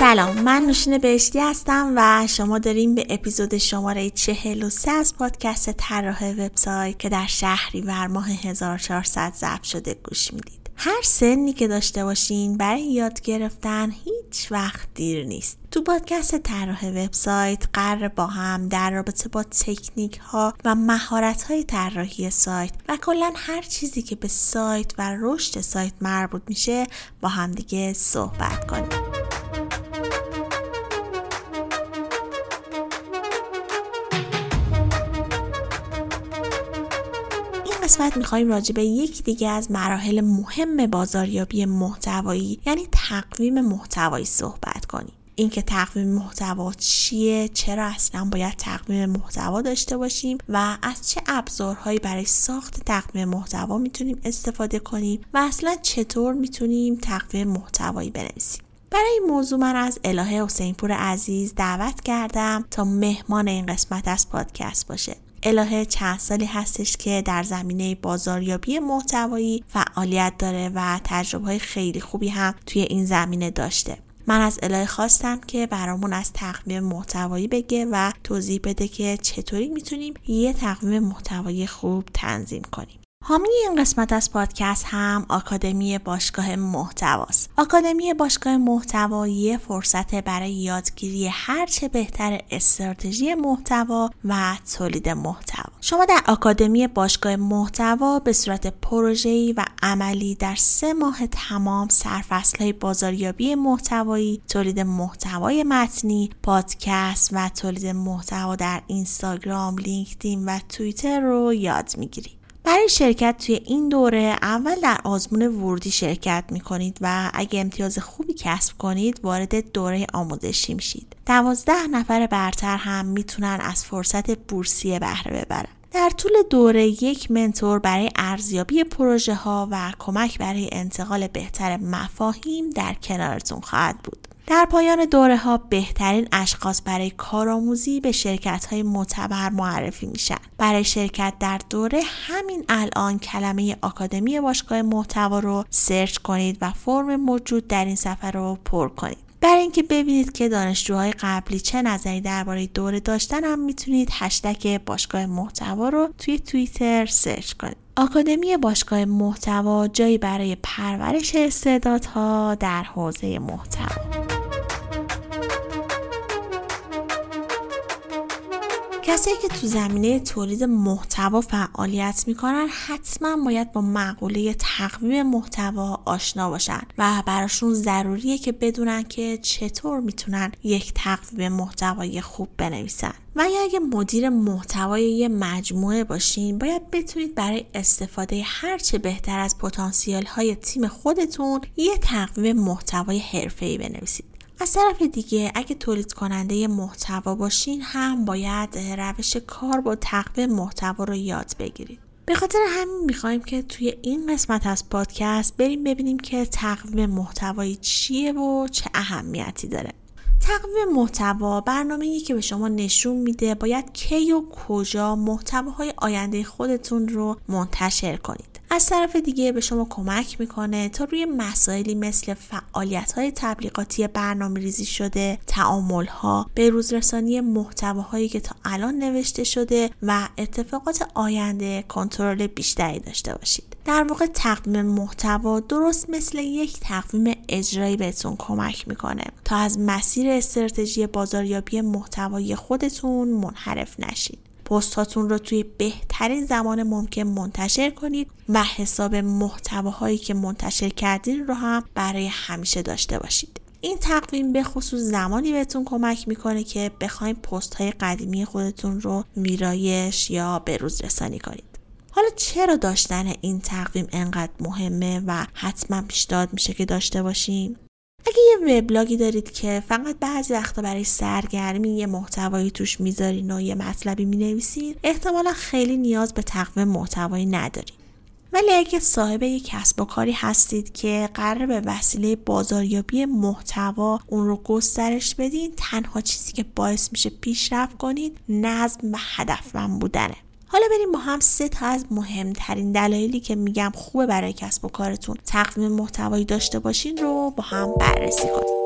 سلام من نوشین بهشتی هستم و شما داریم به اپیزود شماره 43 از پادکست طراح وبسایت که در شهریور ماه 1400 ضبط شده گوش می‌دید. هر سنی که داشته باشین برای یاد گرفتن هیچ وقت دیر نیست. تو پادکست طراح وبسایت قرار با هم در رابطه با تکنیک ها و مهارت های طراحی سایت و کلا هر چیزی که به سایت و رشد سایت مربوط میشه با همدیگه صحبت کنیم. قسمت می‌خوایم راجع به یکی دیگه از مراحل مهم بازاریابی محتوایی یعنی تقویم محتوایی صحبت کنیم. اینکه تقویم محتوا چیه چرا اصلا باید تقویم محتوا داشته باشیم و از چه ابزارهایی برای ساخت تقویم محتوا می‌تونیم استفاده کنیم و اصلا چطور می‌تونیم تقویم محتوایی بنویسیم. برای این موضوع من از الهه حسینپور عزیز دعوت کردم تا مهمان این قسمت از پادکست باشه. الهه چند سالی هستش که در زمینه بازاریابی محتوایی فعالیت داره و تجربه های خیلی خوبی هم توی این زمینه داشته. من از الهه خواستم که برامون از تقویم محتوایی بگه و توضیح بده که چطوری می‌تونیم یه تقویم محتوایی خوب تنظیم کنیم. حامی این قسمت از پادکست هم آکادمی باشگاه محتواست. آکادمی باشگاه محتوا یه فرصت برای یادگیری هرچه بهتر استراتژی محتوا و تولید محتوا. شما در آکادمی باشگاه محتوا به صورت پروژه‌ای و عملی در سه ماه تمام های بازاریابی محتوایی، تولید محتوای متنی، پادکست و تولید محتوا در اینستاگرام، لینکدین و توییتر رو یاد می‌گیرید. برای شرکت توی این دوره اول در آزمون ورودی شرکت می کنید و اگه امتیاز خوبی کسب کنید وارد دوره آموزشی میشید. دوازده نفر برتر هم می‌تونن از فرصت بورسیه بهره ببرن. در طول دوره یک منتور برای ارزیابی پروژه ها و کمک برای انتقال بهتر مفاهیم در کنارتون خواهد بود. در پایان دوره ها بهترین اشخاص برای کارآموزی به شرکت های معتبر معرفی میشن. برای شرکت در دوره همین الان کلمه آکادمی باشگاه محتوا رو سرچ کنید و فرم موجود در این صفحه رو پر کنید. برای اینکه ببینید که دانشجوهای قبلی چه نظری درباره دوره داشتن هم می‌تونید هشتگ باشگاه محتوا رو توی توییتر سرچ کنید. آکادمی باشگاه محتوا جایی برای پرورش استعدادها در حوزه محتوا. کسایی که تو زمینه تولید محتوا فعالیت می‌کنن حتما باید با مقوله تقویم محتوا آشنا باشن و براشون ضروریه که بدونن که چطور می‌تونن یک تقویم محتوای خوب بنویسن. و یا اگه مدیر محتوای یه مجموعه باشین باید بتونید برای استفاده هرچه بهتر از پتانسیل های تیم خودتون یه تقویم محتوای حرفه‌ای بنویسید. از طرف دیگه اگه تولید کننده محتوا باشین هم باید روش کار با تقویم محتوا رو یاد بگیرید. به خاطر همین می‌خوایم که توی این قسمت از پادکست بریم ببینیم که تقویم محتوایی چیه و چه اهمیتی داره. تقویم محتوا برنامه‌ای که به شما نشون میده باید کی و کجا محتواهای آینده خودتون رو منتشر کنید. از طرف دیگه به شما کمک می‌کنه تا روی مسائلی مثل فعالیت های تبلیغاتی برنامه ریزی شده تعامل ها به روزرسانی محتواهایی که تا الان نوشته شده و اتفاقات آینده کنترل بیشتری داشته باشید. در واقع تقویم محتوا درست مثل یک تقویم اجرایی بهتون کمک می‌کنه تا از مسیر استراتژی بازاریابی محتوای خودتون منحرف نشید. پستاتون رو توی بهترین زمان ممکن منتشر کنید و حساب محتواهایی که منتشر کردین رو هم برای همیشه داشته باشید. این تقویم به خصوص زمانی بهتون کمک می‌کنه که بخواین پست های قدیمی خودتون رو ویرایش یا به رسانی کنید. حالا چرا داشتن این تقویم انقدر مهمه و حتما پیشنهاد میشه که داشته باشیم؟ اگه یه وبلاگی دارید که فقط بعضی وقتا برای سرگرمی یه محتوایی توش می‌ذارین و یه مطلبی می‌نویسین احتمالا خیلی نیاز به تقویم محتوایی ندارین. ولی اگه صاحب یک کسب و کاری هستید که قرار به وسیله بازاریابی محتوا اون رو گسترش بدین تنها چیزی که باعث میشه پیشرفت کنید نظم و هدفمند بودنه. حالا بریم با هم سه تا از مهمترین دلایلی که میگم خوبه برای کسب و کارتون تقویم محتوایی داشته باشین رو با هم بررسی کنیم.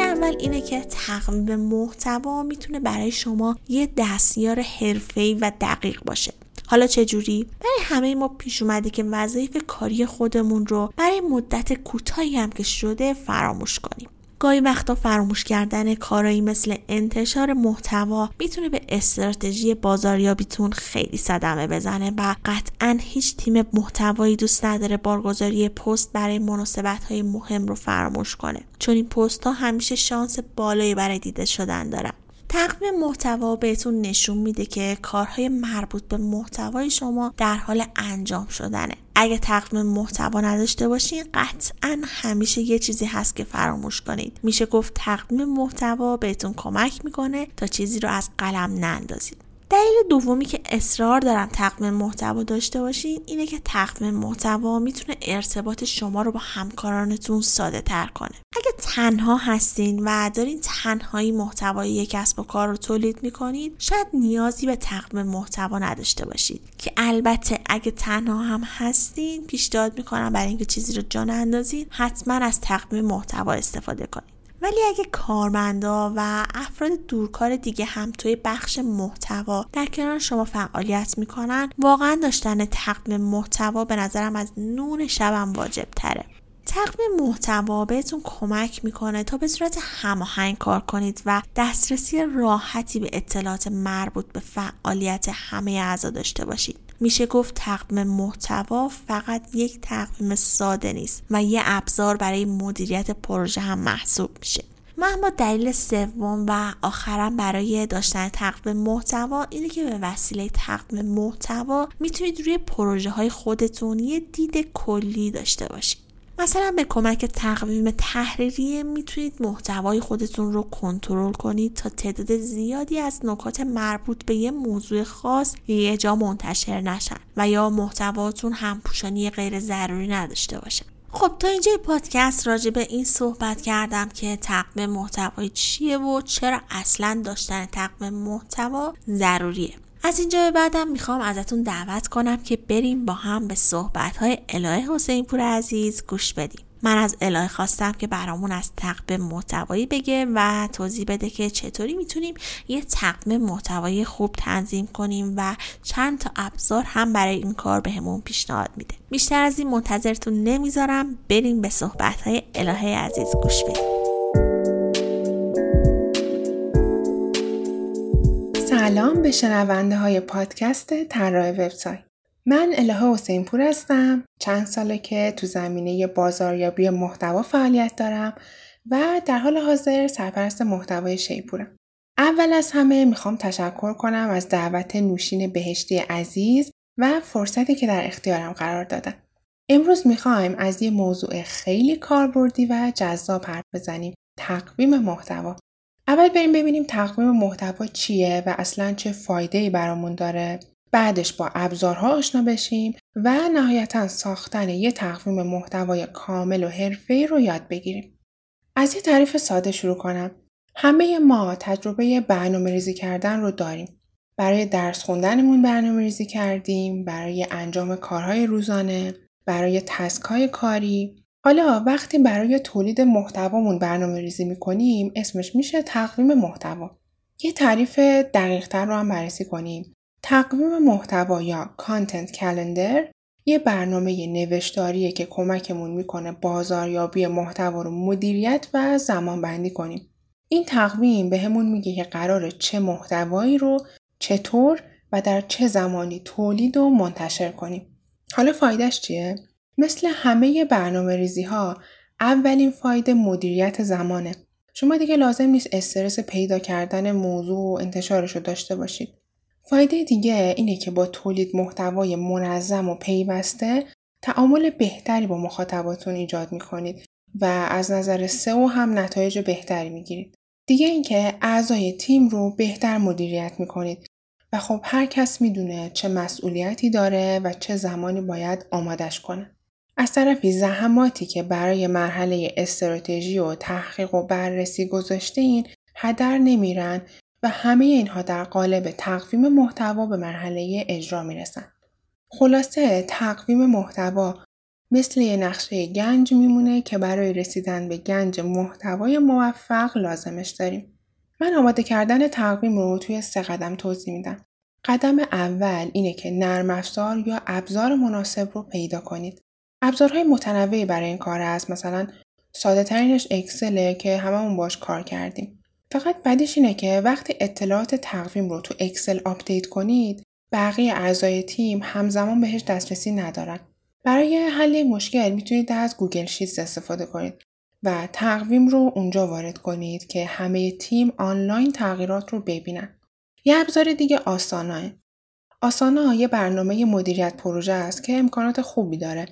اول اینه که تقویم محتوا می‌تونه برای شما یه دستیار حرفه‌ای و دقیق باشه. حالا چه جوری؟ برای همه ما پیش اومده که وظایف کاری خودمون رو برای مدت کوتاهی هم که شده فراموش کنیم. گاهی وقتا فراموش کردن کارایی مثل انتشار محتوا می‌تونه به استراتژی بازاریابیتون خیلی صدمه بزنه و قطعا هیچ تیم محتوایی دوست نداره بارگذاری پست برای مناسبت های مهم رو فراموش کنه. چون این پست ها همیشه شانس بالایی برای دیده شدن دارن. تقویم محتوا بهتون نشون میده که کارهای مربوط به محتوای شما در حال انجام شدنه. اگه تقویم محتوا نداشته باشین قطعا همیشه یه چیزی هست که فراموش کنید. میشه گفت تقویم محتوا بهتون کمک می‌کنه تا چیزی رو از قلم نندازید. دلیل دومی که اصرار دارم تقویم محتوا داشته باشین اینه که تقویم محتوا می‌تونه ارتباط شما رو با همکارانتون ساده تر کنه. اگه تنها هستین و دارین تنهایی محتوای یک کسب و کار رو تولید می‌کنید شاید نیازی به تقویم محتوا نداشته باشید. که البته اگه تنها هم هستین پیشنهاد می‌کنم برای اینکه چیزی رو جان اندازین حتما از تقویم محتوا استفاده کنید. ولی اگه کارمندا و افراد دورکار دیگه هم توی بخش محتوا در کنار شما فعالیت می‌کنن واقعا داشتن تقویم محتوا به نظرم از نون شبم واجب تره تقویم محتوا بهتون کمک می‌کنه تا به صورت هماهنگ کار کنید و دسترسی راحتی به اطلاعات مربوط به فعالیت همه اعضا داشته باشید. میشه گفت تقویم محتوا فقط یک تقویم ساده نیست و یه ابزار برای مدیریت پروژه هم محسوب میشه. و اما دلیل سوم و آخرم برای داشتن تقویم محتوا اینه که به وسیله تقویم محتوا می‌تونید روی پروژه های خودتون یه دید کلی داشته باشید. مثلا به کمک تقویم تحریری می‌تونید محتوای خودتون رو کنترل کنید تا تعداد زیادی از نکات مربوط به یه موضوع خاص یه جا منتشر نشن و یا محتواتون هم پوشانی غیر ضروری نداشته باشه. خب تا اینجا پادکست راجع به این صحبت کردم که تقویم محتوای چیه و چرا اصلا داشتن تقویم محتوا ضروریه. از اینجا به بعدم می‌خوام ازتون دعوت کنم که بریم با هم به صحبت های الهه حسین پور عزیز گوش بدیم. من از الهه خواستم که برامون از تقویم محتوایی بگه و توضیح بده که چطوری می‌تونیم یه تقویم محتوایی خوب تنظیم کنیم و چند تا ابزار هم برای این کار بهمون پیشنهاد میده. بیشتر از این منتظرتون نمی‌ذارم. بریم به صحبت های الهه عزیز گوش بدیم. سلام به شنونده های پادکست طراح وبسایت. من الهه حسین پور هستم. چند ساله که تو زمینه بازاریابی محتوا فعالیت دارم و در حال حاضر سرپرست محتوای شیپورم. اول از همه می‌خوام تشکر کنم از دعوت نوشین بهشتی عزیز و فرصتی که در اختیارم قرار دادن. امروز می‌خوایم از یه موضوع خیلی کاربردی و جذاب حرف بزنیم. تقویم محتوا. اول بریم ببینیم تقویم محتوا چیه و اصلا چه فایده ای برامون داره بعدش با ابزارها آشنا بشیم و نهایتا ساختن یه تقویم محتوای کامل و حرفه‌ای رو یاد بگیریم. از یه تعریف ساده شروع کنم. همه ما تجربه برنامه ریزی کردن رو داریم. برای درس خوندنمون برنامه ریزی کردیم، برای انجام کارهای روزانه، برای تسکای کاری. حالا وقتی برای تولید محتوامون برنامه ریزی می‌کنیم اسمش میشه تقویم محتوا. یه تعریف دقیق تر رو هم بررسی کنیم. تقویم محتوا یا کانتنت کلندر یه برنامه نوشتاریه که کمکمون می‌کنه بازاریابی محتوا رو مدیریت و زمان بندی کنیم. این تقویم به همون میگه که قرار چه محتوایی رو چطور و در چه زمانی تولید و منتشر کنیم. حالا فایدهش چیه؟ مثل همه برنامه ریزی ها اولین فایده مدیریت زمانه. شما دیگه لازم نیست استرس پیدا کردن موضوع و انتشارش رو داشته باشید. فایده دیگه اینه که با تولید محتوای منظم و پیوسته تعامل بهتری با مخاطباتون ایجاد می‌کنید و از نظر سئو هم نتایج بهتری می‌گیرید. دیگه اینکه اعضای تیم رو بهتر مدیریت می‌کنید و خب هر کس می‌دونه چه مسئولیتی داره و چه زمانی باید آمادش کنه. از طرفی زحماتی که برای مرحله استراتژی و تحقیق و بررسی گذاشته هدر نمیرن و همه اینها در قالب تقویم محتوا به مرحله اجرا می‌رسن. خلاصه تقویم محتوا مثل یه نقشه گنج میمونه که برای رسیدن به گنج محتوای موفق لازمش داریم. من آماده کردن تقویم رو توی سه قدم توضیح میدم. قدم اول اینه که نرم افزار یا ابزار مناسب رو پیدا کنید. ابزارهای متنوعی برای این کار هست مثلا ساده ترینش Excel ه که هممون باش کار کردیم. فقط بدیش اینه که وقتی اطلاعات تقویم رو تو Excel update کنید بقیه اعضای تیم همزمان بهش دسترسی ندارن. برای حل مشکل می‌تونید از Google Sheets استفاده کنید و تقویم رو اونجا وارد کنید که همه تیم آنلاین تغییرات رو ببینن. یه ابزار دیگه Asana ه. Asana یه برنامه مدیریت پروژه است که امکانات خوبی داره.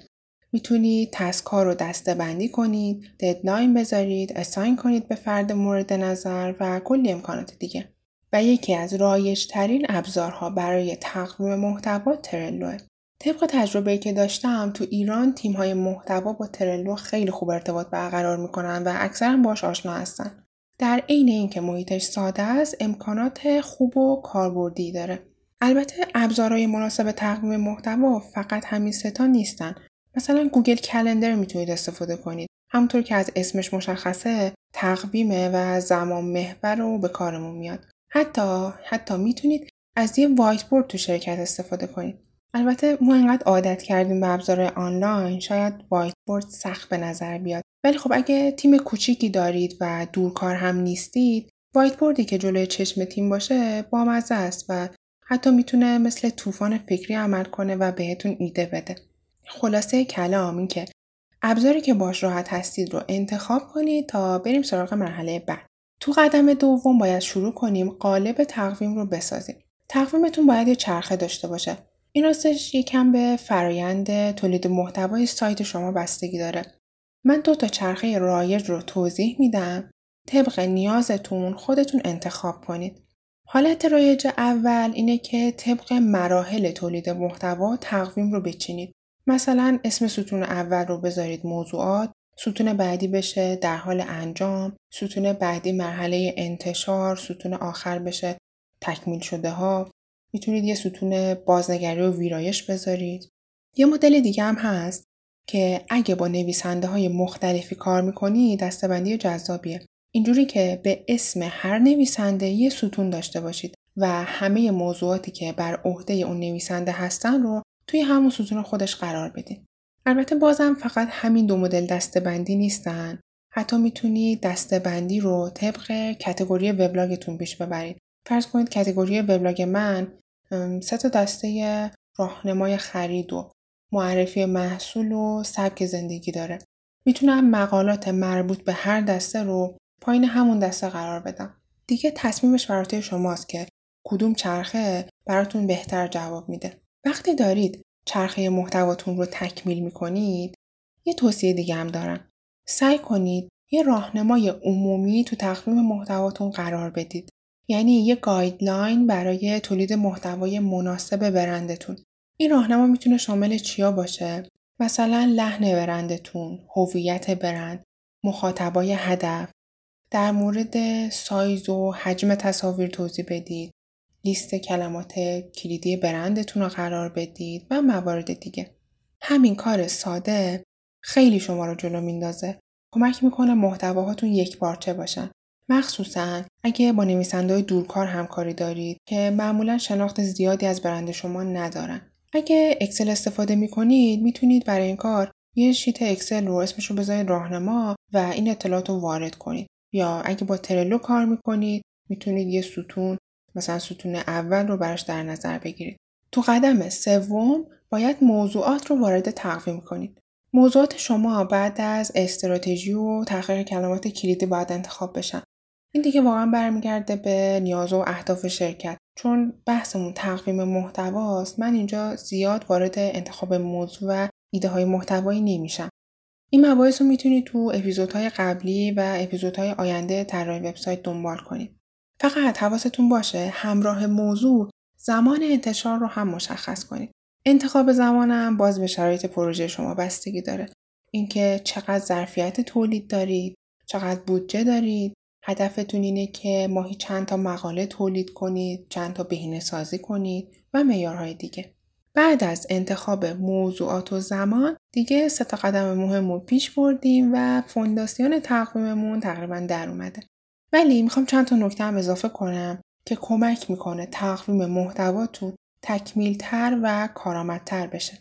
می‌تونید task ها رو دسته بندی کنید، deadline بذارید، assign کنید به فرد مورد نظر و کلی امکانات دیگه. و یکی از رایج ترین ابزارها برای تقویم محتوا ترلوه. طبق تجربه که داشتم تو ایران تیم های محتوا با ترلو خیلی خوب ارتباط برقرار می‌کنن و اکثرا باش آشنا هستن. در عین اینکه محیطش ساده است امکانات خوب و کاربردی داره. البته ابزارهای مناسب تقویم محتوا فقط همین ستا نیستن. مثلا گوگل کلندر می‌تونید استفاده کنید. همونطور که از اسمش مشخصه تقویمه و زمان محور رو به کارمون میاد. حتی حتی می‌تونید از یه whiteboard تو شرکت استفاده کنید. البته ما اینقدر عادت کردیم به ابزار آنلاین شاید whiteboard سخت به نظر بیاد ولی خب اگه تیم کوچیکی دارید و دورکار هم نیستید whiteboard ی که جلوی چشم تیم باشه بامزه است و حتی می‌تونه مثل طوفان فکری عمل کنه و بهتون ایده بده خلاصه کلام این که ابزاری که باش راحت هستید رو انتخاب کنید تا بریم سراغ مرحله بعد تو قدم دوم باید شروع کنیم قالب تقویم رو بسازیم تقویمتون باید یه چرخه داشته باشه این راستش یکم به فرایند تولید محتوای سایت شما بستگی داره. من دو تا چرخه رایج رو توضیح میدم. طبق نیازتون خودتون انتخاب کنید. حالت رایج اول اینه که طبق مراحل تولید محتوا تقویم رو بچینید. مثلا اسم ستون اول رو بذارید موضوعات، ستون بعدی بشه در حال انجام، ستون بعدی مرحله انتشار، ستون آخر بشه تکمیل شده ها، می‌تونید یه ستون بازنگری و ویرایش بذارید. یه مدل دیگه هم هست که اگه با نویسنده های مختلفی کار می‌کنی دستبندی جذابیه. اینجوری که به اسم هر نویسنده یه ستون داشته باشید و همه موضوعاتی که بر عهده اون نویسنده هستن رو توی همون ستون خودش قرار بدید. البته بازم فقط همین دو مدل دستبندی نیستن. حتی می‌تونید دستبندی رو طبق کتگوری وبلاگتون پیش ببرید. فرض کنید کتگوری وبلاگ من سه تا دسته راهنمای خرید و معرفی محصول و سبک زندگی داره. می‌تونم مقالات مربوط به هر دسته رو پایین همون دسته قرار بدم. دیگه تصمیمش برای شماست که کدوم چرخه براتون بهتر جواب میده. وقتی دارید چرخه محتواتون رو تکمیل می‌کنید یه توصیه دیگه هم دارم. سعی کنید یه راهنمای عمومی تو تقویم محتواتون قرار بدید. یعنی یه guideline برای تولید محتوای مناسب برندتون. این راهنما می‌تونه شامل چیا باشه؟ مثلا لحن برندتون، هویت برند، مخاطبای هدف، در مورد سایز و حجم تصاویر توضیح بدید. لیست کلمات کلیدی برندتون رو قرار بدید و موارد دیگه. همین کار ساده خیلی شما رو جلو میندازه. کمک می‌کنه محتواهاتون یک بارچه باشن. مخصوصا اگه با نویسنده دورکار همکاری دارید که معمولا شناخت زیادی از برند شما ندارن. اگه اکسل استفاده می‌کنید می‌تونید برای این کار یه شیت اکسل رو اسمش رو بذارید راهنما و این اطلاعات رو وارد کنید. یا اگه با ترلو کار می‌کنید می‌تونید یه ستون مثلا ستون اول رو براش در نظر بگیرید. تو قدم سوم باید موضوعات رو وارد تقویم کنید. موضوعات شما بعد از استراتژی و تحقیق کلمات کلیدی باید انتخاب بشن. این دیگه واقعا برمیگرده به نیاز و اهداف شرکت. چون بحثمون تقویم محتواست من اینجا زیاد وارد انتخاب موضوع و ایده های محتوایی نمیشم. این مباحث رو می‌تونید تو اپیزودهای قبلی و اپیزودهای آینده طراحی وبسایت دنبال کنید. فقط حواستون باشه همراه موضوع زمان انتشار رو هم مشخص کنید. انتخاب زمانم باز به شرایط پروژه شما بستگی داره. اینکه چقدر ظرفیت تولید دارید، چقدر بودجه دارید، هدفتون اینه که ماهی چند تا مقاله تولید کنید، چند تا بهینه سازی کنید و معیارهای دیگه. بعد از انتخاب موضوعات و زمان دیگه سه تا قدم مهم رو پیش بردیم و فونداسیون تقویممون تقریبا در اومده. ولی می‌خوام چند تا نکته هم اضافه کنم که کمک می‌کنه تقویم محتواتون تکمیلتر و کارآمدتر بشه.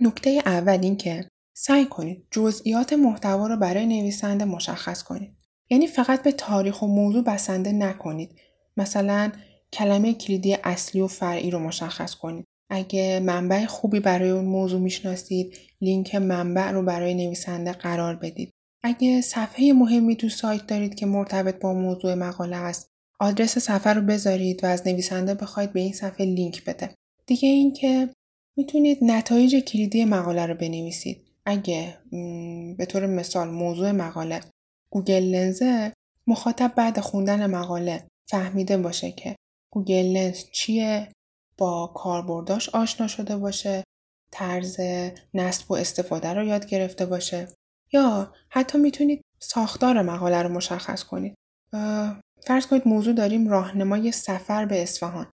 نکته اول این که سعی کنید جزئیات محتوا رو برای نویسنده مشخص کنید. یعنی فقط به تاریخ و موضوع بسنده نکنید. مثلا کلمه کلیدی اصلی و فرعی رو مشخص کنید. اگه منبع خوبی برای اون موضوع می‌شناسید، لینک منبع رو برای نویسنده قرار بدید. اگه صفحه مهمی تو سایت دارید که مرتبط با موضوع مقاله است، آدرس صفحه رو بذارید و از نویسنده بخواید به این صفحه لینک بده. دیگه اینکه می‌تونید نتایج کلیدی مقاله رو بنویسید. اگه به طور مثال موضوع مقاله Google Lens ه مخاطب بعد خوندن مقاله فهمیده باشه که Google Lens چیه با کاربرداش آشنا شده باشه طرز نصب و استفاده رو یاد گرفته باشه یا حتی می‌تونید ساختار مقاله رو مشخص کنید. فرض کنید موضوع داریم راهنمای سفر به اصفهان.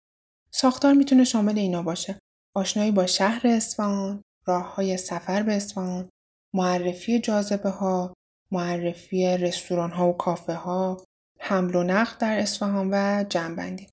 ساختار می‌تونه شامل اینا باشه. آشنایی با شهر اصفهان راه های سفر به اصفهان معرفی جاذبه ها معرفی رستوران ها و کافه ها حمل و نقل در اصفهان و جنبندی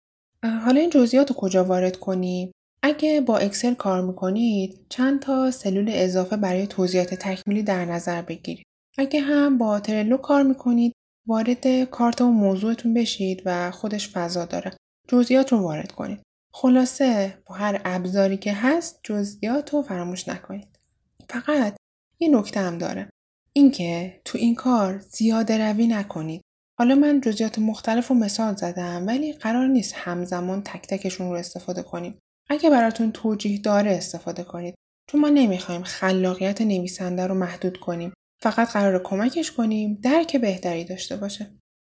حالا این جزئیات رو کجا وارد کنیم؟ اگه با اکسل کار می‌کنید چند تا سلول اضافه برای توضیحات تکمیلی در نظر بگیرید. اگه هم با ترلو کار می‌کنید وارد کارت و موضوعتون بشید و خودش فضا داره. جزئیات رو وارد کنید. خلاصه با هر ابزاری که هست جزئیات رو فراموش نکنید. فقط یه نکته هم داره. اینکه تو این کار زیاده روی نکنید. حالا من جزئیات مختلف و مثال زدم ولی قرار نیست همزمان تک تکشون رو استفاده کنیم. اگه براتون توجیه داره استفاده کنید. چون ما نمی‌خوایم خلاقیت نویسنده رو محدود کنیم. فقط قرار کمکش کنیم درک بهتری داشته باشه.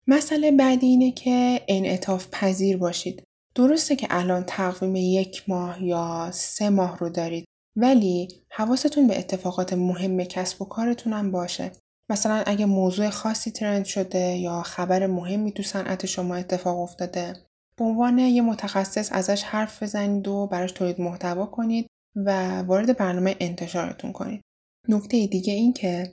مسئله بعدی اینه که انعطاف پذیر باشید. درسته که الان تقویم یک ماه یا سه ماه رو دارید ولی حواستون به اتفاقات مهم کسب و کارتون هم باشه. مثلا اگه موضوع خاصی ترند شده یا خبر مهمی تو صنعت شما اتفاق افتاده به عنوان یه متخصص ازش حرف بزنید و براش تولید محتوا کنید و وارد برنامه انتشارتون کنید. نکته دیگه این که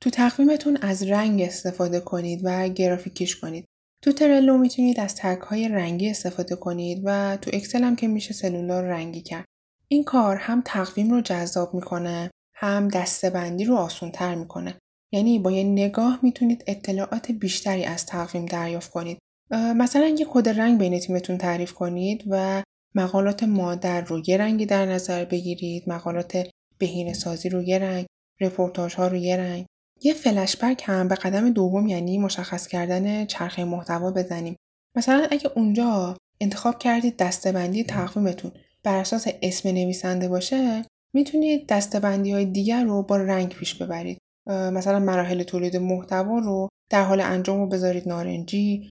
تو تقویمتون از رنگ استفاده کنید و گرافیکیش کنید. تو ترلو می‌تونید از تگ های رنگی استفاده کنید و تو اکسل هم که میشه سلولار رنگی کرد. این کار هم تقویم رو جذاب می‌کنه هم دستبندی رو آسون تر می‌کنه. یعنی با یه نگاه می‌تونید اطلاعات بیشتری از تقویم دریافت کنید. مثلا یه کد رنگ بین تیمتون تعریف کنید و مقالات مادر رو یه رنگی در نظر بگیرید، مقالات بهینه سازی رو یه رنگ، رپورتاج ها رو یه رنگ. یه فلشبک هم به قدم دوم یعنی مشخص کردن چرخه محتوا بزنیم. مثلا اگه اونجا انتخاب کردید دستبندی تقویمتون بر اساس اسم نویسنده باشه می‌تونید دستبندی های دیگر رو با رنگ پیش ببرید. مثلا مراحل تولید محتوا رو در حال انجام رو بذارید نارنجی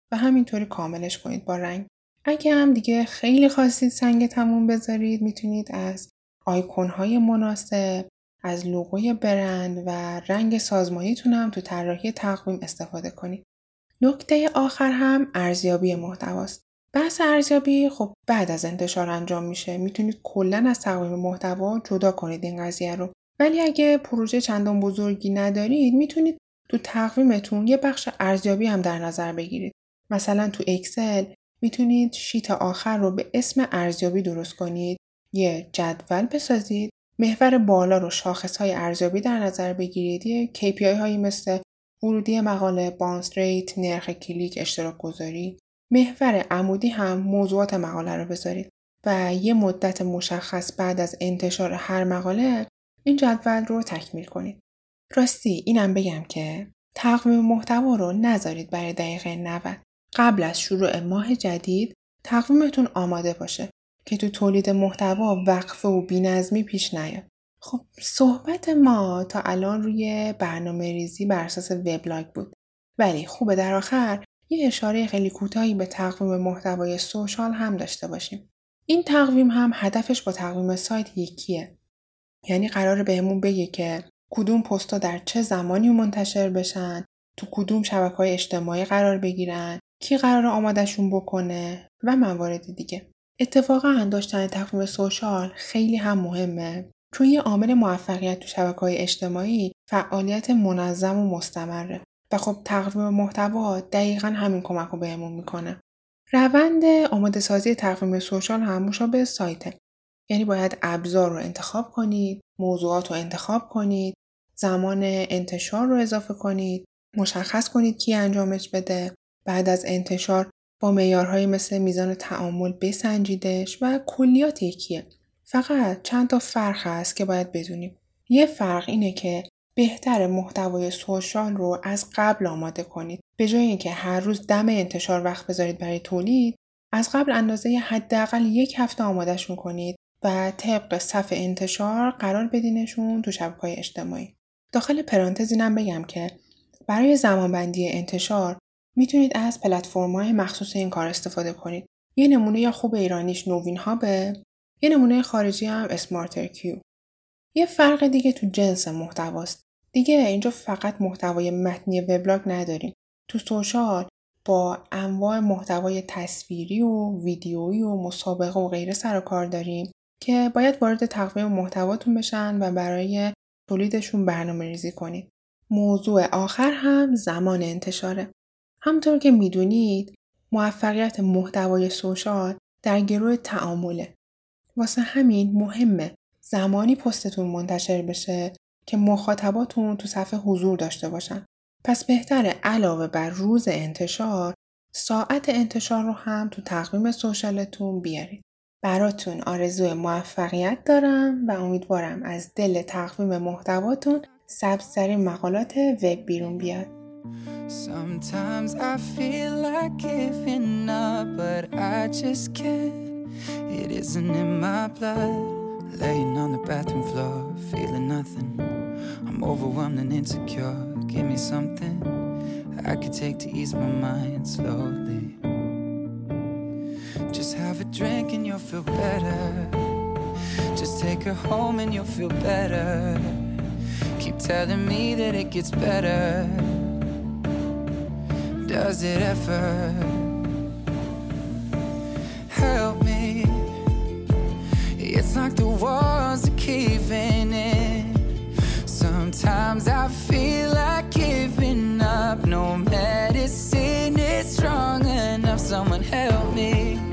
و همینطوری کاملش کنید با رنگ. اگه هم دیگه خیلی خواستید سنگ تموم بذارید می‌تونید از آیکون های مناسب از لوگوی برند و رنگ سازمانیتون هم تو طراحی تقویم استفاده کنید. نکته آخر هم ارزیابی محتواست. بحث ارزیابی خب بعد از انتشار انجام میشه می‌تونید کلا از تقویم محتوا جدا کنید این قضیه رو ولی اگه پروژه چندان بزرگی ندارید می‌تونید تو تقویمتون یه بخش ارزیابی هم در نظر بگیرید مثلا تو Excel می‌تونید sheet آخر رو به اسم ارزیابی درست کنید یه جدول بسازید محور بالا رو شاخص های ارزیابی در نظر بگیرید یه KPI هایی مثل ورودی مقاله، bounce rate، نرخ کلیک، اشتراک گذاری محور عمودی هم موضوعات مقاله رو بذارید و یه مدت مشخص بعد از انتشار هر مقاله این جدول رو تکمیل کنید. راستی اینم بگم که تقویم محتوا رو نذارید برای دقیقه 90. قبل از شروع ماه جدید تقویمتون آماده باشه که تو تولید محتوا وقفه و بینظمی پیش نیاد. خب صحبت ما تا الان روی برنامه ریزی بر اساس وبلاگ بود. ولی خوبه در آخر یه اشاره خیلی کوتاهی به تقویم محتوای سوشال هم داشته باشیم. این تقویم هم هدفش با تقویم سایت یکیه. یعنی قرار بهمون بگه که کدوم پستا در چه زمانی منتشر بشن، تو کدوم شبکه های اجتماعی قرار بگیرن، کی قرار آمادشون بکنه و موارد دیگه. اتفاقا داشتن تقویم سوشال خیلی هم مهمه چون یه عامل موفقیت تو شبکه های اجتماعی فعالیت منظم و مستمره. و خب تقویم محتوا دقیقا همین کمک رو بهمون می‌کنه. روند آماده سازی تقویم سوشال هم مشابه سایته. یعنی باید ابزار رو انتخاب کنید، موضوعات رو انتخاب کنید، زمان انتشار رو اضافه کنید، مشخص کنید کی انجامش بده، بعد از انتشار با معیارهایی مثل میزان تعامل بسنجیدش و کلیات یکیه. فقط چند تا فرق هست که باید بدونیم. یه فرق اینه که بهتر محتوای سوشال رو از قبل آماده کنید. به جای اینکه هر روز دم انتشار وقت بذارید برای تولید، از قبل اندازه حداقل یک هفته آمادهشون کنید و طبق صفحه انتشار قرار بدینشون تو شبکه‌های اجتماعی. داخل پرانتز اینم بگم که برای زمانبندی انتشار می‌تونید از های مخصوص این کار استفاده کنید. یه نمونه خوب ایرانیش نوین هابه، یه نمونه خارجی هم اسمارتر کیو. یه فرق دیگه تو جنس محتواست. دیگه اینجا فقط محتوای متنی وبلاگ نداریم. تو سوشال با انواع محتوای تصویری و ویدیویی و مسابقه و غیره سر و کار داریم که باید وارد تقویم محتواتون بشن و برای تولیدشون برنامه ریزی کنید. موضوع آخر هم زمان انتشاره. همطور که می‌دونید موفقیت محتوای سوشال در گروه تعامله. واسه همین مهمه زمانی پستتون منتشر بشه که مخاطباتون تو صفحه حضور داشته باشن. پس بهتره علاوه بر روز انتشار ساعت انتشار رو هم تو تقویم سوشالتون بیارید. براتون آرزوی موفقیت دارم و امیدوارم از دل تقویم محتواتون سبزترین مقالات وب بیرون بیاد. Sometimes I feel like giving up, but I just can't. It isn't in my blood. Laying on the bathroom floor, feeling nothing. I'm overwhelmed and insecure. Give me something I could take to ease my mind slowly. Just have a drink and you'll feel better. Just take her home and you'll feel better. Keep telling me that it gets better. Does it ever? Help me. It's like the walls are caving in. Sometimes I feel like giving up. No medicine is strong enough. Someone help me.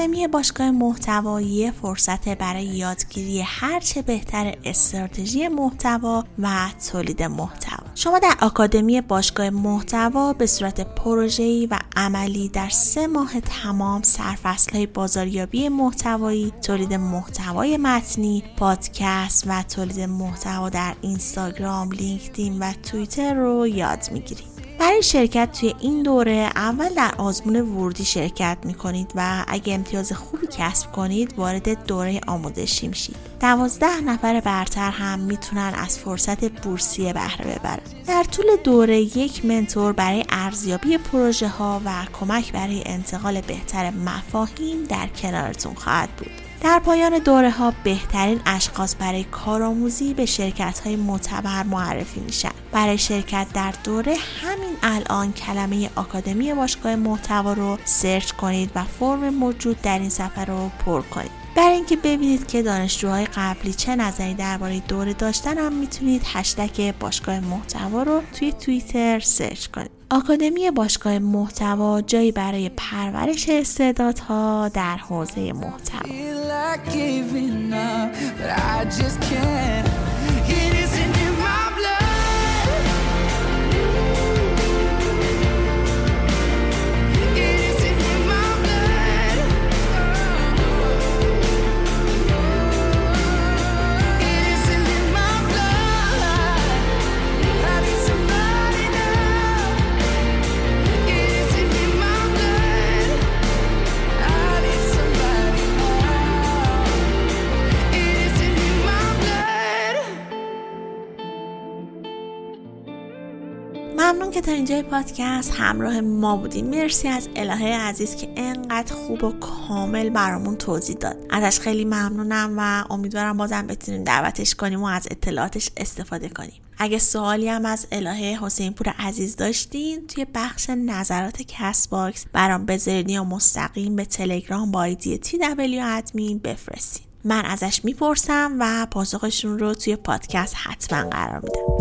آکادمی باشگاه محتوایی فرصت برای یادگیری هرچه بهتر استراتژی محتوا و تولید محتوا. شما در آکادمی باشگاه محتوا به صورت پروژه‌ای و عملی در سه ماه تمام سرفصل‌های بازاریابی محتوایی تولید محتوای متنی پادکست و تولید محتوا در اینستاگرام لینکدین و توییتر رو یاد می‌گیرید. برای شرکت توی این دوره اول در آزمون ورودی شرکت می کنید و اگه امتیاز خوبی کسب کنید وارد دوره آموزشی میشید. دوازده نفر برتر هم می‌تونن از فرصت بورسیه بهره ببرن. در طول دوره یک mentor برای ارزیابی پروژه ها و کمک برای انتقال بهتر مفاهیم در کنارتون خواهد بود. در پایان دوره ها بهترین اشخاص برای کارآموزی به شرکت های معتبر معرفی میشن. برای شرکت در دوره همین الان کلمه آکادمی باشگاه محتوا رو سرچ کنید و فرم موجود در این صفحه رو پر کنید. برای اینکه ببینید که دانشجوهای قبلی چه نظری درباره دوره داشتن هم می‌تونید هشتگ باشگاه محتوا رو توی توییتر سرچ کنید. آکادمی باشگاه محتوا جایی برای پرورش استعدادها در حوزه محتوا. ممنون که تا اینجای پادکست همراه ما بودیم مرسی از الهه عزیز که انقدر خوب و کامل برامون توضیح داد. ازش خیلی ممنونم و امیدوارم بازم بتونیم دعوتش کنیم و از اطلاعاتش استفاده کنیم. اگه سوالی هم از الهه حسین پور عزیز داشتین توی بخش نظرات Castbox برام بذارین یا مستقیم به تلگرام با آیدی TW admin بفرستین. من ازش می‌پرسم و پاسخشون رو توی پادکست حتما قرار میدم.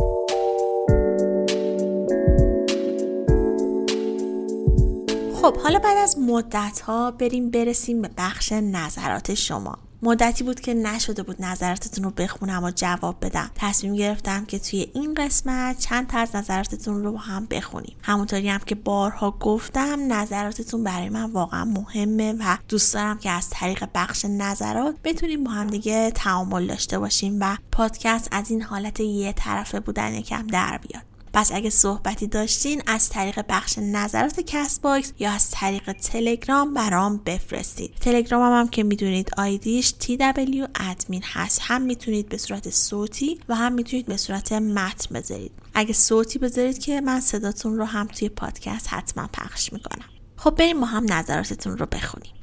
خب حالا بعد از مدت ها بریم برسیم به بخش نظرات شما. مدتی بود که نشده بود نظراتتون رو بخونم و جواب بدم. تصمیم گرفتم که توی این قسمت چند تا از نظراتتون رو با هم بخونیم. همونطوری هم که بارها گفتم نظراتتون برای من واقعا مهمه و دوست دارم که از طریق بخش نظرات بتونیم با هم دیگه تعامل داشته باشیم و پادکست از این حالت یه طرفه بودن یکم در بیاد. پس اگه صحبتی داشتین از طریق بخش نظرات Castbox یا از طریق تلگرام برام بفرستید. تلگرامم هم که می‌دونید آیدیش TW admin هست. هم می‌تونید به صورت صوتی و هم می‌تونید به صورت متن بذارید. اگه صوتی بذارید که من صداتون رو هم توی پادکست حتما پخش می‌کنم. خب بریم با هم نظراتتون رو بخونیم.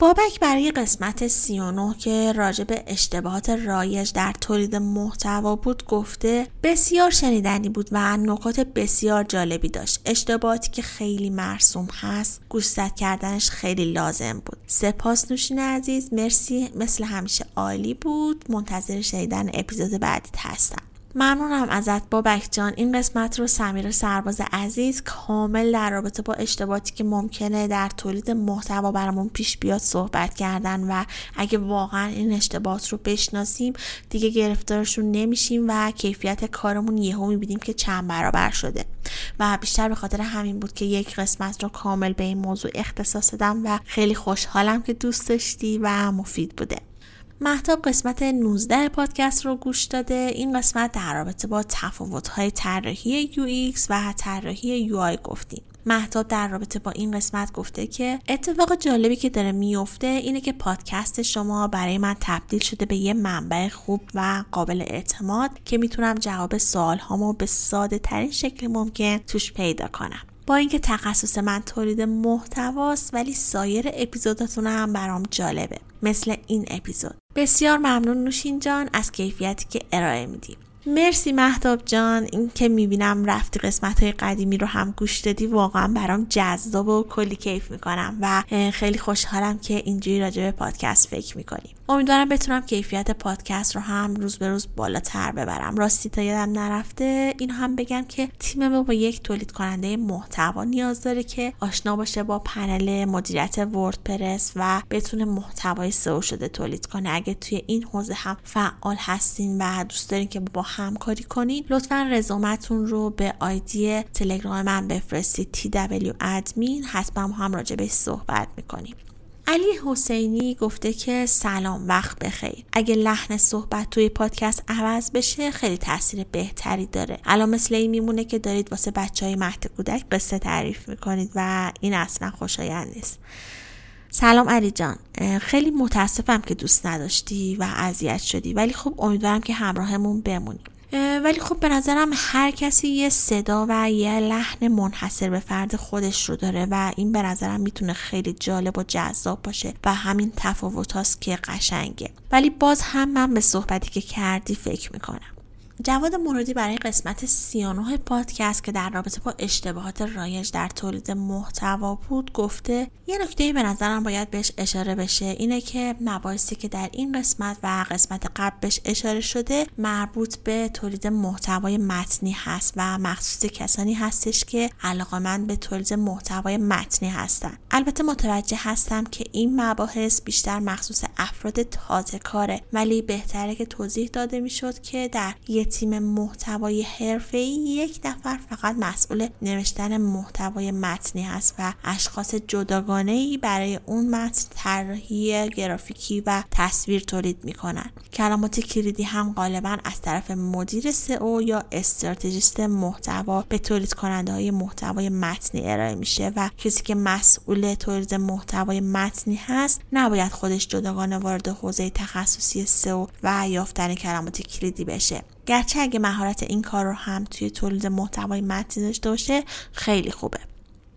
بابک برای قسمت 39 که راجع به اشتباهات رایج در تولید محتوا بود گفته بسیار شنیدنی بود و نکات بسیار جالبی داشت. اشتباهاتی که خیلی مرسوم هست گوشزد کردنش خیلی لازم بود. سپاس نوشین عزیز. مرسی. مثل همیشه عالی بود. منتظر شنیدن اپیزود بعدی هستم. ممنونم ازت بابک جان. این قسمت رو سمیر سرباز عزیز کامل در رابطه با اشتباهاتی که ممکنه در تولید محتوا برامون پیش بیاد صحبت کردن و اگه واقعا این اشتباهات رو بشناسیم دیگه گرفتارشون نمیشیم و کیفیت کارمون یهو می‌بینیم که چند برابر شده. و بیشتر به خاطر همین بود که یک قسمت رو کامل به این موضوع اختصاص دادم و خیلی خوشحالم که دوست داشتی و مفید بوده. محتاب قسمت 19 پادکست رو گوش داده. این قسمت در رابطه با تفاوت‌های طراحی UX و طراحی UI گفتیم. محتاب در رابطه با این قسمت گفته که اتفاق جالبی که داره میفته اینه که پادکست شما برای من تبدیل شده به یه منبع خوب و قابل اعتماد که می‌تونم جواب سوال هامو به ساده ترین شکل ممکن توش پیدا کنم. با اینکه تخصص من تولید محتواست ولی سایر اپیزوداتون هم برام جالبه مثل این اپیزود. بسیار ممنون نوشین جان از کیفیتی که ارائه میدیم مرسی محتاب جان این که می‌بینم رفتی قسمت های قدیمی رو هم گوش دادی واقعا برام جذاب و کلی کیف می‌کنم و خیلی خوشحالم که اینجوری راجع به پادکست فکر می‌کنیم. امیدوارم بتونم کیفیت پادکست رو هم روز به روز بالاتر ببرم. راستی تا یادم نرفته این هم بگم که تیم ما با یک تولید کننده محتوا نیاز داره که آشنا باشه با پنل مدیریت وردپرس و بتونه محتوای سئو شده تولید کنه. اگه توی این حوزه هم فعال هستین و دوست دارین که با همکاری کنین لطفا رزومتون رو به آیدی تلگرام من بفرستید. TW ادمین حتما هم راجع به صحبت می‌کنیم. علی حسینی گفته که سلام وقت بخیر. اگه لحن صحبت توی پادکست عوض بشه خیلی تاثیر بهتری داره. الان مثل این میمونه که دارید واسه بچه های مهد کودک قصه تعریف می‌کنید و این اصلا خوشایند نیست. سلام علی جان. خیلی متاسفم که دوست نداشتی و اذیت شدی. ولی خب امیدوارم که همراهمون بمونی ولی خب به نظرم هر کسی یه صدا و یه لحن منحصر به فرد خودش رو داره و این به نظرم می‌تونه خیلی جالب و جذاب باشه و همین تفاوت که قشنگه. ولی باز هم من به صحبتی که کردی فکر می‌کنم. جواد مرادی برای قسمت 39 پادکست که در رابطه با اشتباهات رایج در تولید محتوا بود گفته یه نکته به نظرم باید بهش اشاره بشه. اینه که مباحثی که در این قسمت و قسمت قبل بهش اشاره شده مربوط به تولید محتوای متنی هست و مخصوص کسانی هستش که علاقمند به تولید محتوای متنی هستن. البته متوجه هستم که این مباحث بیشتر مخصوص افراد تازه کاره ولی بهتره که توضیح داده می‌شد که در یه تیم محتوای حرفه‌ای یک نفر فقط مسئول نوشتن محتوای متنی هست و اشخاص جداگانه ای برای اون متن طراحی گرافیکی و تصویر تولید می‌کنن. کلمات کلیدی هم غالبا از طرف مدیر سئو یا استراتژیست محتوا به تولید کننده های محتوای متنی ارائه میشه و کسی که مسئول تولید محتوای متنی هست نباید خودش جداگانه وارد حوزه تخصصی سئو و یافتن کلمات کلیدی بشه. گرچه اگه مهارت این کار رو هم توی تولید محتوای متنی داشته باشه خیلی خوبه.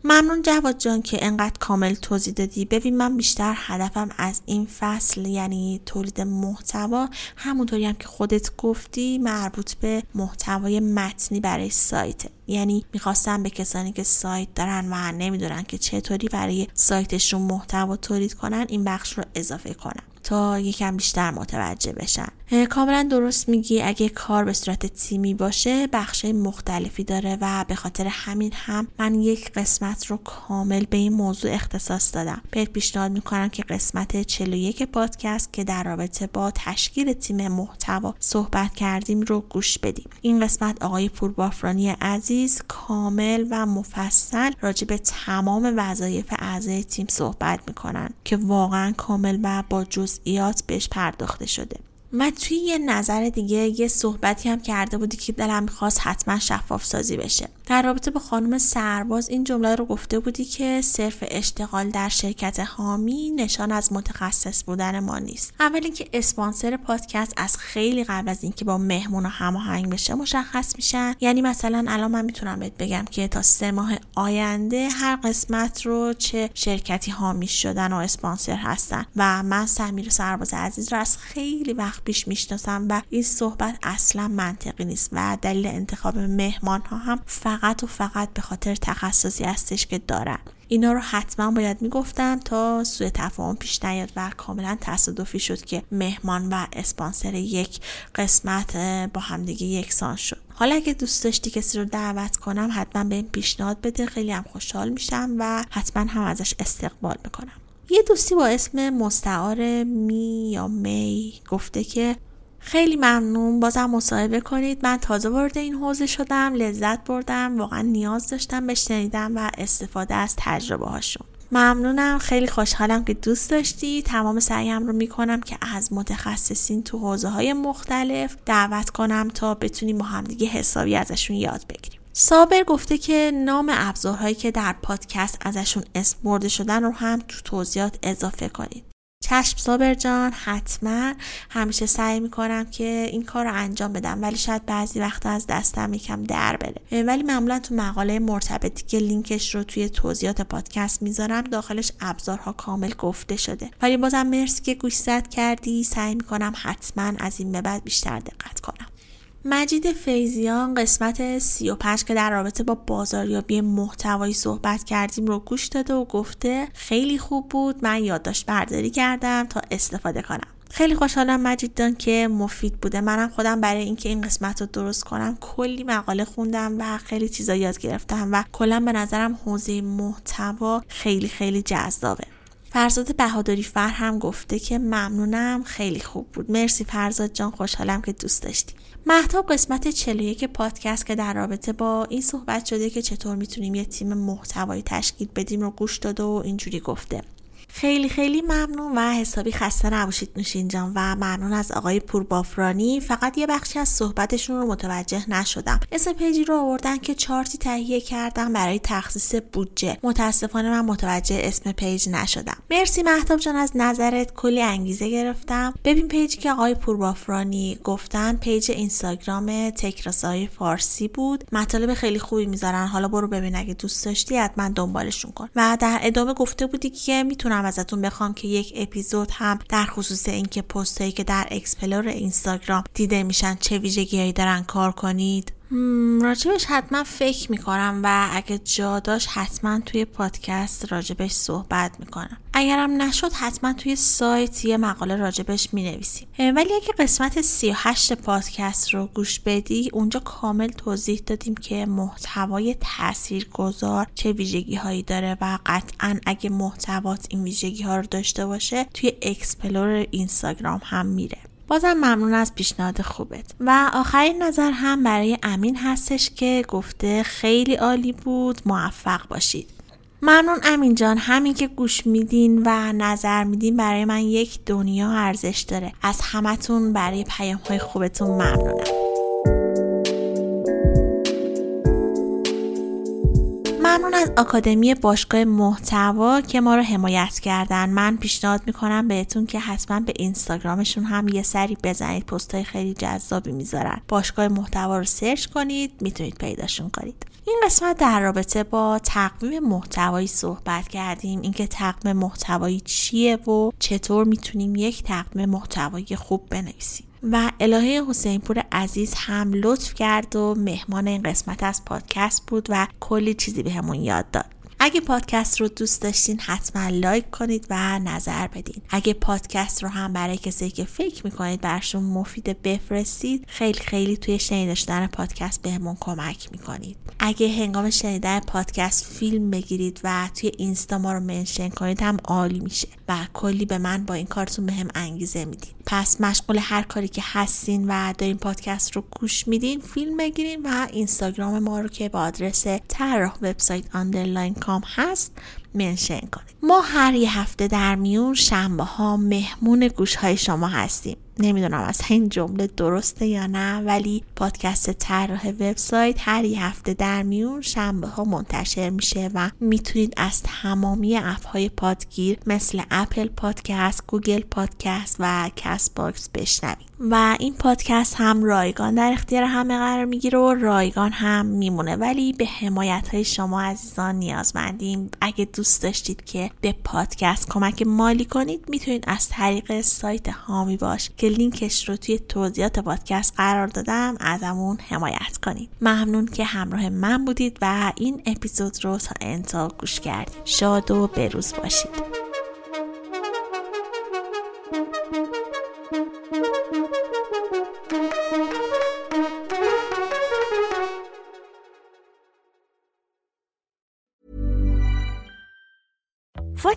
ممنون جواد جان که انقدر کامل توضیح دادی. ببین من بیشتر هدفم از این فصل یعنی تولید محتوا همونطوری هم که خودت گفتی مربوط به محتوای متنی برای سایت. یعنی می‌خواستم به کسانی که سایت دارن و نمی‌دونن که چطوری برای سایتشون محتوا تولید کنن این بخش رو اضافه کنم تا یکم بیشتر متوجه بشن. کاملا درست میگی. اگه کار به صورت تیمی باشه بخش مختلفی داره و به خاطر همین هم من یک قسمت رو کامل به این موضوع اختصاص دادم. بهت پیشنهاد می‌کنم که قسمت 41 پادکست که در رابطه با تشکیل تیم محتوا صحبت کردیم رو گوش بدیم. این قسمت آقای پوربافرانی عزیز کامل و مفصل راجع به تمام وظایف اعضای تیم صحبت می‌کنن که واقعا کامل و با جزئیات بهش پرداخته شده. و توی یه نظر دیگه یه صحبتی هم کرده بودی که دلم می‌خواست حتما شفاف سازی بشه. در رابطه با خانم سرباز این جمله رو گفته بودی که صرف اشتغال در شرکت حامی نشان از متخصص بودن ما نیست. اول اینکه اسپانسر پادکست از خیلی قبل از اینکه با مهمون هماهنگ بشه مشخص میشن. یعنی مثلا الان من می‌تونم بهت بگم که تا سه ماه آینده هر قسمت رو چه شرکتی حامی شدن و اسپانسر هستن. و من سمیر سرباز عزیز رو از خیلی وقت پیش می‌شناسم و این صحبت اصلا منطقی نیست و دلیل انتخاب مهمان ها هم فقط و فقط به خاطر تخصصی هستش که دارن. اینا رو حتما باید می‌گفتم تا سوء تفاهم پیش نیاد و کاملا تصادفی شد که مهمان و اسپانسر یک قسمت با همدیگه یکسان شد. حالا اگه دوست داشتی کسی رو دعوت کنم حتما به این پیشنهاد بده. خیلی هم خوشحال میشم و حتما هم ازش استقبال می‌کنم. یه دوستی با اسم مستعار می یا می گفته که خیلی ممنون بازم مصاحبه کنید. من تازه وارد این حوزه شدم لذت بردم واقعا نیاز داشتم به شنیدن و استفاده از تجربه هاشون. ممنونم خیلی خوشحالم که دوست داشتی. تمام سعیم رو می‌کنم که از متخصصین تو حوزه های مختلف دعوت کنم تا بتونیم با همدیگه حسابی ازشون یاد بگیریم. سابر گفته که نام ابزارهایی که در پادکست ازشون اسم برده شدن رو هم تو توضیحات اضافه کنید. چشم صابر جان حتما. همیشه سعی می‌کنم که این کار رو انجام بدم ولی شاید بعضی وقتا از دستم یکم در بره. ولی معمولا تو مقاله مرتبطی که لینکش رو توی توضیحات پادکست می‌ذارم داخلش ابزارها کامل گفته شده. ولی بازم مرسی که گوش کردی. سعی می‌کنم حتما از این به بعد بیشتر دقت کنم. مجید فیزیان قسمت 35 که در رابطه با بازاریابی محتوایی صحبت کردیم رو گوش داده و گفته خیلی خوب بود. من یادداشت برداری کردم تا استفاده کنم. خیلی خوشحالم مجید دان که مفید بوده. منم خودم برای اینکه این قسمت رو درست کنم کلی مقاله خوندم و خیلی چیزا یاد گرفتم و کلا به نظرم حوزه محتوا خیلی خیلی جذابه. فرزاد بهاداری فر هم گفته که ممنونم خیلی خوب بود. مرسی فرزاد جان خوشحالم که دوست داشتی. مهتاب قسمت 41 پادکست که در رابطه با این صحبت شده که چطور می‌تونیم یه تیم محتوایی تشکیل بدیم رو گوش داده و اینجوری گفته. خیلی خیلی ممنون و حسابی خسته نباشید نوشین جان و ممنون از آقای پوربافرانی. فقط یه بخشی از صحبتشون رو متوجه نشدم. اسم page ی رو آوردن که چارتی تهیه کردم برای تخصیص بودجه. متاسفانه من متوجه اسم page نشدم. مرسی مهتاب جان از نظرت. کلی انگیزه گرفتم. ببین page ی که آقای پوربافرانی گفتن page اینستاگرام تکراسای فارسی بود. مطالب خیلی خوبی می‌ذارن. حالا برو ببین اگه دوست داشتی حتما دنبالشون کن. و در ادامه گفته بودی که می‌تونم می‌تونم ازتون بخوام که یک اپیزود هم در خصوص اینکه پستایی که در explore اینستاگرام دیده میشن چه ویژگیهایی دارن کار کنید. راجبش حتما فکر می‌کنم و اگه جا داشت حتما توی پادکست راجبش صحبت می‌کنم. اگرم نشد حتما توی سایت یه مقاله راجبش می‌نویسیم. ولی اگه قسمت 38 پادکست رو گوش بدی اونجا کامل توضیح دادیم که محتوای تأثیر گذار چه ویژگی هایی داره و قطعا اگه محتوات این ویژگی ها رو داشته باشه توی explore اینستاگرام هم میره. بازم ممنون از پیشنهاد خوبت. و آخرین نظر هم برای امین هستش که گفته خیلی عالی بود موفق باشید. ممنون امین جان همین که گوش میدین و نظر میدین برای من یک دنیا ارزش داره. از همتون برای پیام های خوبتون ممنونم. ممنون از آکادمی باشگاه محتوا که ما رو حمایت کردن. من پیشنهاد می‌کنم بهتون که حتما به اینستاگرامشون هم یه سری بزنید. پست های خیلی جذابی می‌ذارن. باشگاه محتوا رو سرچ کنید می‌تونید پیداشون کنید. این قسمت در رابطه با تقویم محتوایی صحبت کردیم. اینکه تقویم محتوایی چیه و چطور می‌تونیم یک تقویم محتوایی خوب بنویسیم. و الهه حسین پور عزیز هم لطف کرد و مهمان این قسمت از پادکست بود و کلی چیزی بهمون به یاد داد. اگه پادکست رو دوست داشتین حتما لایک کنید و نظر بدین. اگه پادکست رو هم برای کسی که فکر می‌کنید برشون مفید بفرستید خیلی خیلی توی شنیدن پادکست بهمون کمک می‌کنید. اگه هنگام شنیدن پادکست فیلم بگیرید و توی اینستا ما رو منشن کنید هم عالی میشه. و کلی به من با این کارتون بهم به انگیزه میدین. پس مشغول هر کاری که هستین و دارین پادکست رو گوش میدین فیلم بگیرین و اینستاگرام ما رو که با آدرس طراح وبسایت underline com هست mention کنید ما هر یه هفته در میون شنبه ها مهمون گوش های شما هستیم. نمی‌دونم از این جمله درسته یا نه ولی پادکست طراح وبسایت هر یه هفته در میون شنبه ها منتشر میشه و می‌تونید از تمامی app های پادگیر مثل Apple Podcast، Google Podcast و Castbox بشنوید. و این پادکست هم رایگان در اختیار همه قرار می‌گیره و رایگان هم میمونه. ولی به حمایت های شما عزیزان نیازمندیم. اگه دوست داشتید که به پادکست کمک مالی کنید می‌تونید از طریق سایت حامی باش که لینکش رو توی توضیحات پادکست قرار دادم ازمون حمایت کنید. ممنون که همراه من بودید و این اپیزود رو تا انتها گوش کردید. شاد و بروز باشید.